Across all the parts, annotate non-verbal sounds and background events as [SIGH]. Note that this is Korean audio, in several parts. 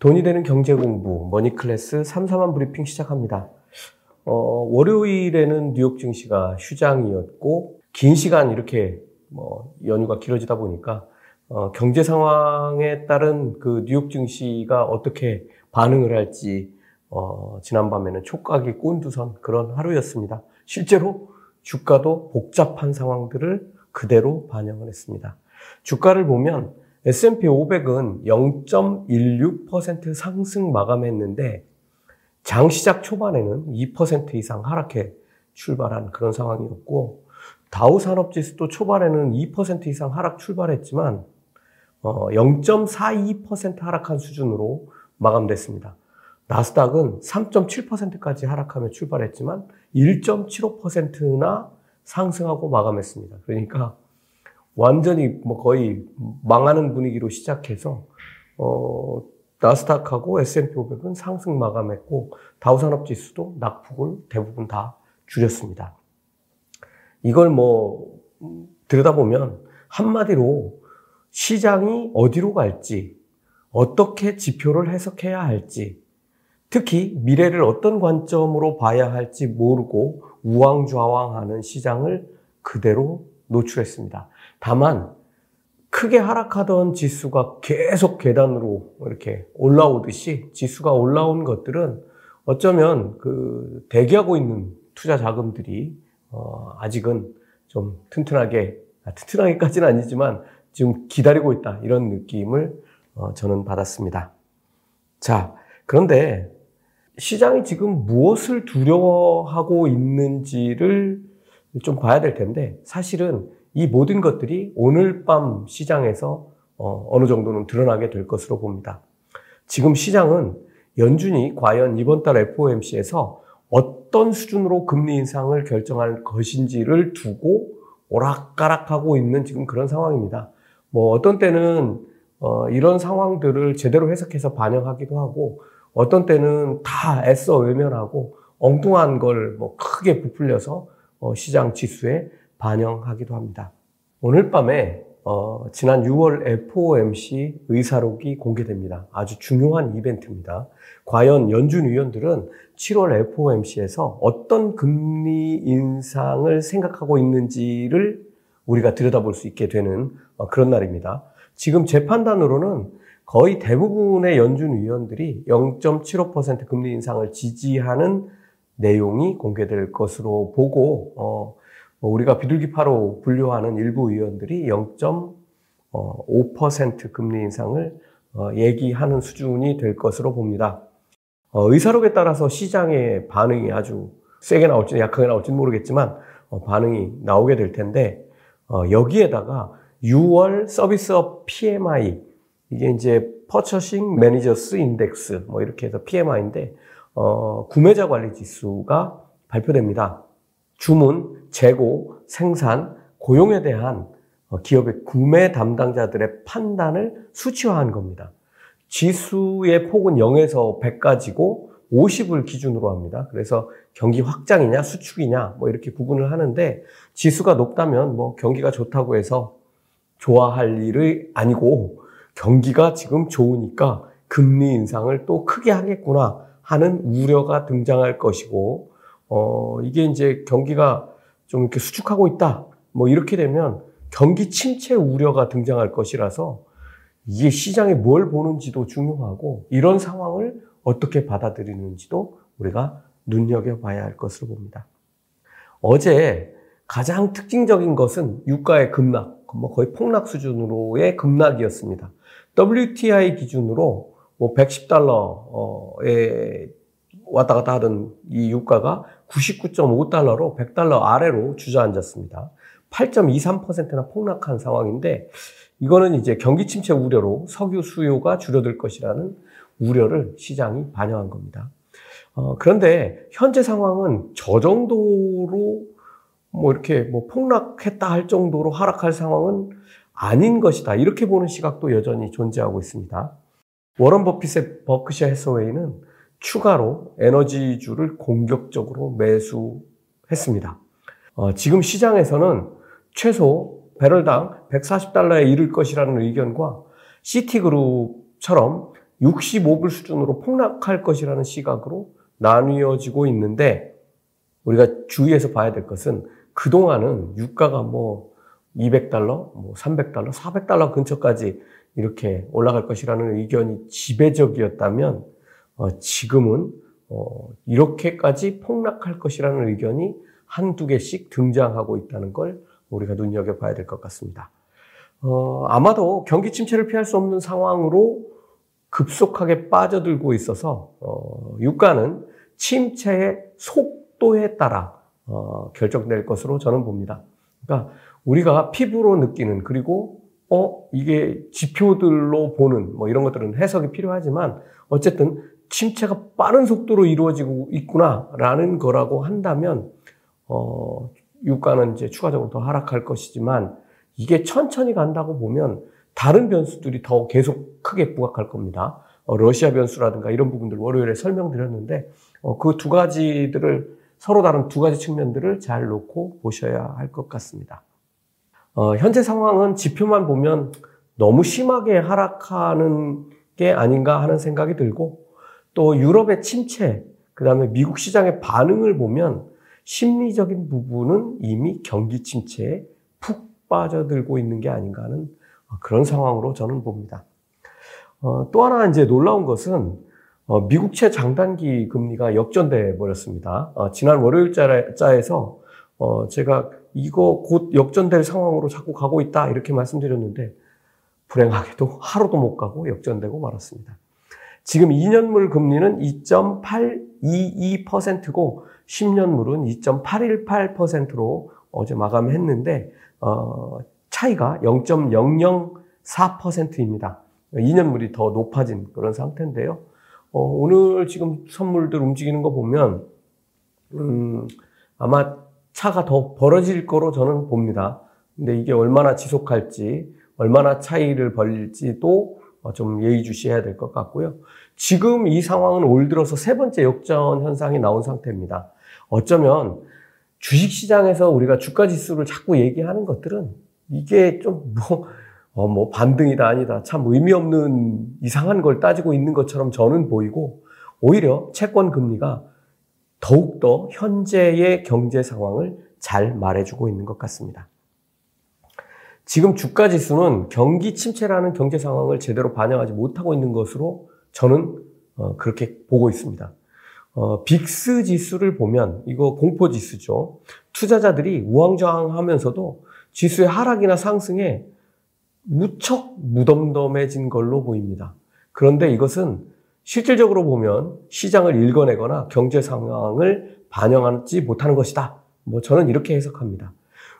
돈이 되는 경제 공부 머니 클래스 3, 4만 브리핑 시작합니다. 어, 월요일에는 뉴욕 증시가 휴장이었고 긴 시간 이렇게 뭐 연휴가 길어지다 보니까 어, 경제 상황에 따른 그 뉴욕 증시가 어떻게 반응을 할지 어, 지난밤에는 촉각이 곤두선 그런 하루였습니다. 실제로 주가도 복잡한 상황들을 그대로 반영을 했습니다. 주가를 보면 S&P 500은 0.16% 상승 마감했는데 장 시작 초반에는 2% 이상 하락해 출발한 그런 상황이었고 다우 산업지수도 초반에는 2% 이상 하락 출발했지만 0.42% 어, 하락한 수준으로 마감됐습니다. 나스닥은 3.7%까지 하락하며 출발했지만 1.75%나 상승하고 마감했습니다. 그러니까 완전히 뭐 거의 망하는 분위기로 시작해서 어, 나스닥하고 S&P 500은 상승 마감했고 다우산업 지수도 낙폭을 대부분 다 줄였습니다. 이걸 뭐 들여다보면 한마디로 시장이 어디로 갈지 어떻게 지표를 해석해야 할지 특히 미래를 어떤 관점으로 봐야 할지 모르고 우왕좌왕하는 시장을 그대로 노출했습니다. 다만 크게 하락하던 지수가 계속 계단으로 이렇게 올라오듯이 지수가 올라온 것들은 어쩌면 그 대기하고 있는 투자 자금들이 어 아직은 좀 튼튼하게 아, 튼튼하게까지는 아니지만 지금 기다리고 있다 이런 느낌을 어 저는 받았습니다. 자 그런데 시장이 지금 무엇을 두려워하고 있는지를 좀 봐야 될 텐데 사실은 이 모든 것들이 오늘 밤 시장에서 어, 느 정도는 드러나게 될 것으로 봅니다. 지금 시장은 연준이 과연 이번 달 FOMC에서 어떤 수준으로 금리 인상을 결정할 것인지를 두고 오락가락하고 있는 지금 그런 상황입니다. 뭐 어떤 때는 어, 이런 상황들을 제대로 해석해서 반영하기도 하고 어떤 때는 다 애써 외면하고 엉뚱한 걸 뭐 크게 부풀려서 어, 시장 지수에 반영하기도 합니다. 오늘 밤에 어, 지난 6월 FOMC 의사록이 공개됩니다. 아주 중요한 이벤트입니다. 과연 연준 위원들은 7월 FOMC에서 어떤 금리 인상을 생각하고 있는지를 우리가 들여다볼 수 있게 되는 어, 그런 날입니다. 지금 제 판단으로는 거의 대부분의 연준 위원들이 0.75% 금리 인상을 지지하는 내용이 공개될 것으로 보고 어, 뭐 우리가 비둘기파로 분류하는 일부 의원들이 0.5% 어, 금리 인상을 어, 얘기하는 수준이 될 것으로 봅니다. 어, 의사록에 따라서 시장의 반응이 아주 세게 나올지 약하게 나올지는 모르겠지만 반응이 나오게 될 텐데 여기에다가 6월 서비스업 PMI 이게 이제 Purchasing Managers Index 뭐 이렇게 해서 PMI인데 어, 구매자 관리 지수가 발표됩니다. 주문, 재고, 생산, 고용에 대한 어, 기업의 구매 담당자들의 판단을 수치화한 겁니다. 지수의 폭은 0에서 100까지고 50을 기준으로 합니다. 그래서 경기 확장이냐 수축이냐 뭐 이렇게 구분을 하는데 지수가 높다면 뭐 경기가 좋다고 해서 좋아할 일이 아니고 경기가 지금 좋으니까 금리 인상을 또 크게 하겠구나 하는 우려가 등장할 것이고 어, 이게 이제 경기가 좀 이렇게 수축하고 있다. 뭐 이렇게 되면 경기 침체 우려가 등장할 것이라서 이게 시장에 뭘 보는지도 중요하고 이런 상황을 어떻게 받아들이는지도 우리가 눈여겨봐야 할 것으로 봅니다. 어제 가장 특징적인 것은 유가의 급락, 뭐 거의 폭락 수준으로의 급락이었습니다. WTI 기준으로 뭐 110달러의 왔다 갔다 하던 이 유가가 99.5달러로 100달러 아래로 주저앉았습니다. 8.23%나 폭락한 상황인데 이거는 이제 경기 침체 우려로 석유 수요가 줄어들 것이라는 우려를 시장이 반영한 겁니다. 어, 그런데 현재 상황은 저 정도로 뭐 이렇게 뭐 폭락했다 할 정도로 하락할 상황은 아닌 것이다. 이렇게 보는 시각도 여전히 존재하고 있습니다. 워런 버핏의 버크셔 해서웨이는 추가로 에너지주를 공격적으로 매수했습니다. 어, 지금 시장에서는 최소 배럴당 140달러에 이를 것이라는 의견과 시티그룹처럼 65불 수준으로 폭락할 것이라는 시각으로 나뉘어지고 있는데 우리가 주의해서 봐야 될 것은 그동안은 유가가 뭐 200달러, 뭐 300달러, 400달러 근처까지 이렇게 올라갈 것이라는 의견이 지배적이었다면 어, 지금은 어, 이렇게까지 폭락할 것이라는 의견이 한두 개씩 등장하고 있다는 걸 우리가 눈여겨봐야 될 것 같습니다. 어, 아마도 경기 침체를 피할 수 없는 상황으로 급속하게 빠져들고 있어서 어, 유가는 침체의 속도에 따라 어, 결정될 것으로 저는 봅니다. 그러니까 우리가 피부로 느끼는 그리고 어 이게 지표들로 보는 뭐 이런 것들은 해석이 필요하지만 어쨌든 침체가 빠른 속도로 이루어지고 있구나라는 거라고 한다면 어 유가는 이제 추가적으로 더 하락할 것이지만 이게 천천히 간다고 보면 다른 변수들이 더 계속 크게 부각할 겁니다. 어, 러시아 변수라든가 이런 부분들 월요일에 설명드렸는데 어, 그 두 가지들을 서로 다른 두 가지 측면들을 잘 놓고 보셔야 할 것 같습니다. 어, 현재 상황은 지표만 보면 너무 심하게 하락하는 게 아닌가 하는 생각이 들고 또 유럽의 침체, 그 다음에 미국 시장의 반응을 보면 심리적인 부분은 이미 경기 침체에 푹 빠져들고 있는 게 아닌가 하는 그런 상황으로 저는 봅니다. 어, 또 하나 이제 놀라운 것은 어, 미국채 장단기 금리가 역전돼 버렸습니다. 어, 지난 월요일 자에서 어, 제가 이거 곧 역전될 상황으로 자꾸 가고 있다 이렇게 말씀드렸는데 불행하게도 하루도 못 가고 역전되고 말았습니다. 지금 2년물 금리는 2.822%고 10년물은 2.818%로 어제 마감했는데 어, 차이가 0.004%입니다. 2년물이 더 높아진 그런 상태인데요. 어, 오늘 지금 선물들 움직이는 거 보면 음, 아마 차가 더 벌어질 거로 저는 봅니다. 근데 이게 얼마나 지속할지, 얼마나 차이를 벌릴지도 어, 좀 예의주시해야 될 것 같고요. 지금 이 상황은 올 들어서 세 번째 역전 현상이 나온 상태입니다. 어쩌면 주식시장에서 우리가 주가 지수를 자꾸 얘기하는 것들은 이게 좀 뭐, 어, 뭐 반등이다 아니다 참 의미 없는 이상한 걸 따지고 있는 것처럼 저는 보이고 오히려 채권 금리가 더욱더 현재의 경제 상황을 잘 말해주고 있는 것 같습니다. 지금 주가 지수는 경기 침체라는 경제 상황을 제대로 반영하지 못하고 있는 것으로 저는 어, 그렇게 보고 있습니다. 어, 빅스 지수를 보면 이거 공포 지수죠. 투자자들이 우왕좌왕하면서도 지수의 하락이나 상승에 무척 무덤덤해진 걸로 보입니다. 그런데 이것은 실질적으로 보면 시장을 읽어내거나 경제 상황을 반영하지 못하는 것이다. 뭐 저는 이렇게 해석합니다.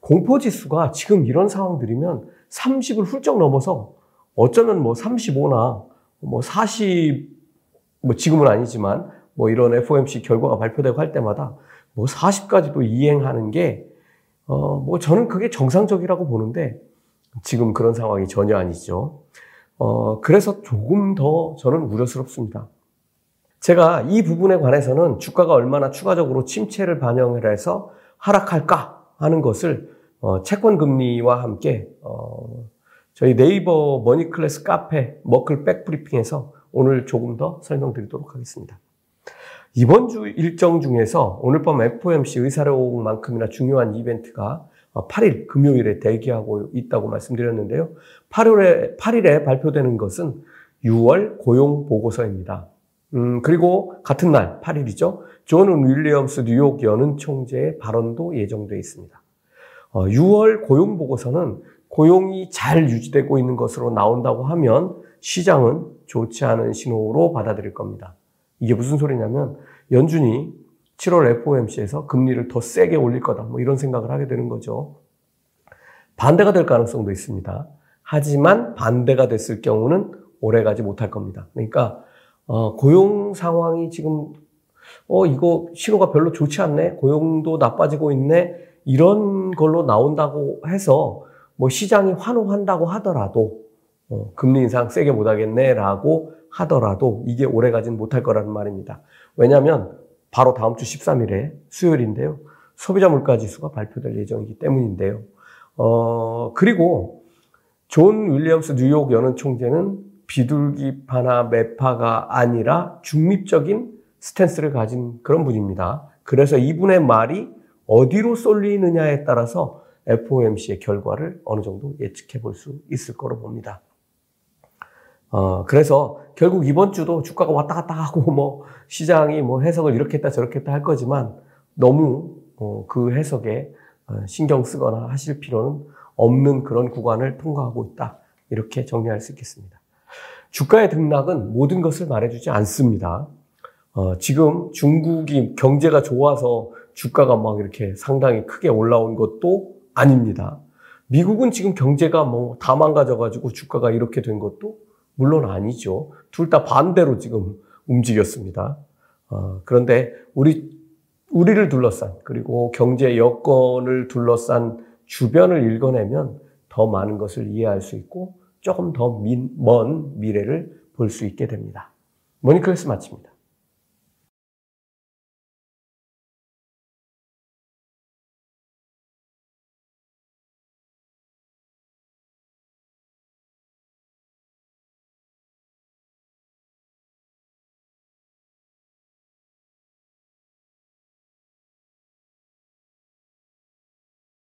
공포 지수가 지금 이런 상황들이면 30을 훌쩍 넘어서 어쩌면 뭐 35나 뭐 40, 뭐 지금은 아니지만 뭐 이런 FOMC 결과가 발표되고 할 때마다 뭐 40까지도 이행하는 게, 어, 뭐 저는 그게 정상적이라고 보는데 지금 그런 상황이 전혀 아니죠. 어, 그래서 조금 더 저는 우려스럽습니다. 제가 이 부분에 관해서는 주가가 얼마나 추가적으로 침체를 반영을 해서 하락할까 하는 것을 어, 채권 금리와 함께 어, 저희 네이버 머니클래스 카페 머클 백브리핑에서 오늘 조금 더 설명드리도록 하겠습니다. 이번 주 일정 중에서 오늘 밤 FOMC 의사록만큼이나 중요한 이벤트가 8일 어, 금요일에 대기하고 있다고 말씀드렸는데요. 8월에 8일에 발표되는 것은 6월 고용 보고서입니다. 음, 그리고 같은 날 8일이죠. 존 윌리엄스 뉴욕 연은 총재의 발언도 예정되어 있습니다. 어, 6월 고용 보고서는 고용이 잘 유지되고 있는 것으로 나온다고 하면 시장은 좋지 않은 신호로 받아들일 겁니다. 이게 무슨 소리냐면 연준이 7월 FOMC에서 금리를 더 세게 올릴 거다. 뭐 이런 생각을 하게 되는 거죠. 반대가 될 가능성도 있습니다. 하지만 반대가 됐을 경우는 오래 가지 못할 겁니다. 그러니까 어, 고용 상황이 지금 어 이거 신호가 별로 좋지 않네. 고용도 나빠지고 있네. 이런 걸로 나온다고 해서 뭐 시장이 환호한다고 하더라도 어, 금리 인상 세게 못 하겠네라고 하더라도 이게 오래 가진 못할 거라는 말입니다. 왜냐하면 바로 다음 주 13일에 수요일인데요. 소비자 물가 지수가 발표될 예정이기 때문인데요. 어, 그리고 존 윌리엄스 뉴욕 연은 총재는 비둘기파나 매파가 아니라 중립적인 스탠스를 가진 그런 분입니다. 그래서 이분의 말이 어디로 쏠리느냐에 따라서 FOMC의 결과를 어느 정도 예측해 볼 수 있을 거로 봅니다. 어, 그래서 결국 이번 주도 주가가 왔다 갔다 하고 [LAUGHS] 뭐 시장이 뭐 해석을 이렇게 했다 저렇게 했다 할 거지만 너무 어, 그 해석에 어, 신경 쓰거나 하실 필요는 없는 그런 구간을 통과하고 있다. 이렇게 정리할 수 있겠습니다. 주가의 등락은 모든 것을 말해주지 않습니다. 어, 지금 중국이 경제가 좋아서 주가가 막 이렇게 상당히 크게 올라온 것도 아닙니다. 미국은 지금 경제가 뭐 다 망가져가지고 주가가 이렇게 된 것도 물론 아니죠. 둘 다 반대로 지금 움직였습니다. 어, 그런데 우리 우리를 둘러싼 그리고 경제 여건을 둘러싼 주변을 읽어내면 더 많은 것을 이해할 수 있고 조금 더 먼 미래를 볼 수 있게 됩니다. 모니클래스 마칩니다.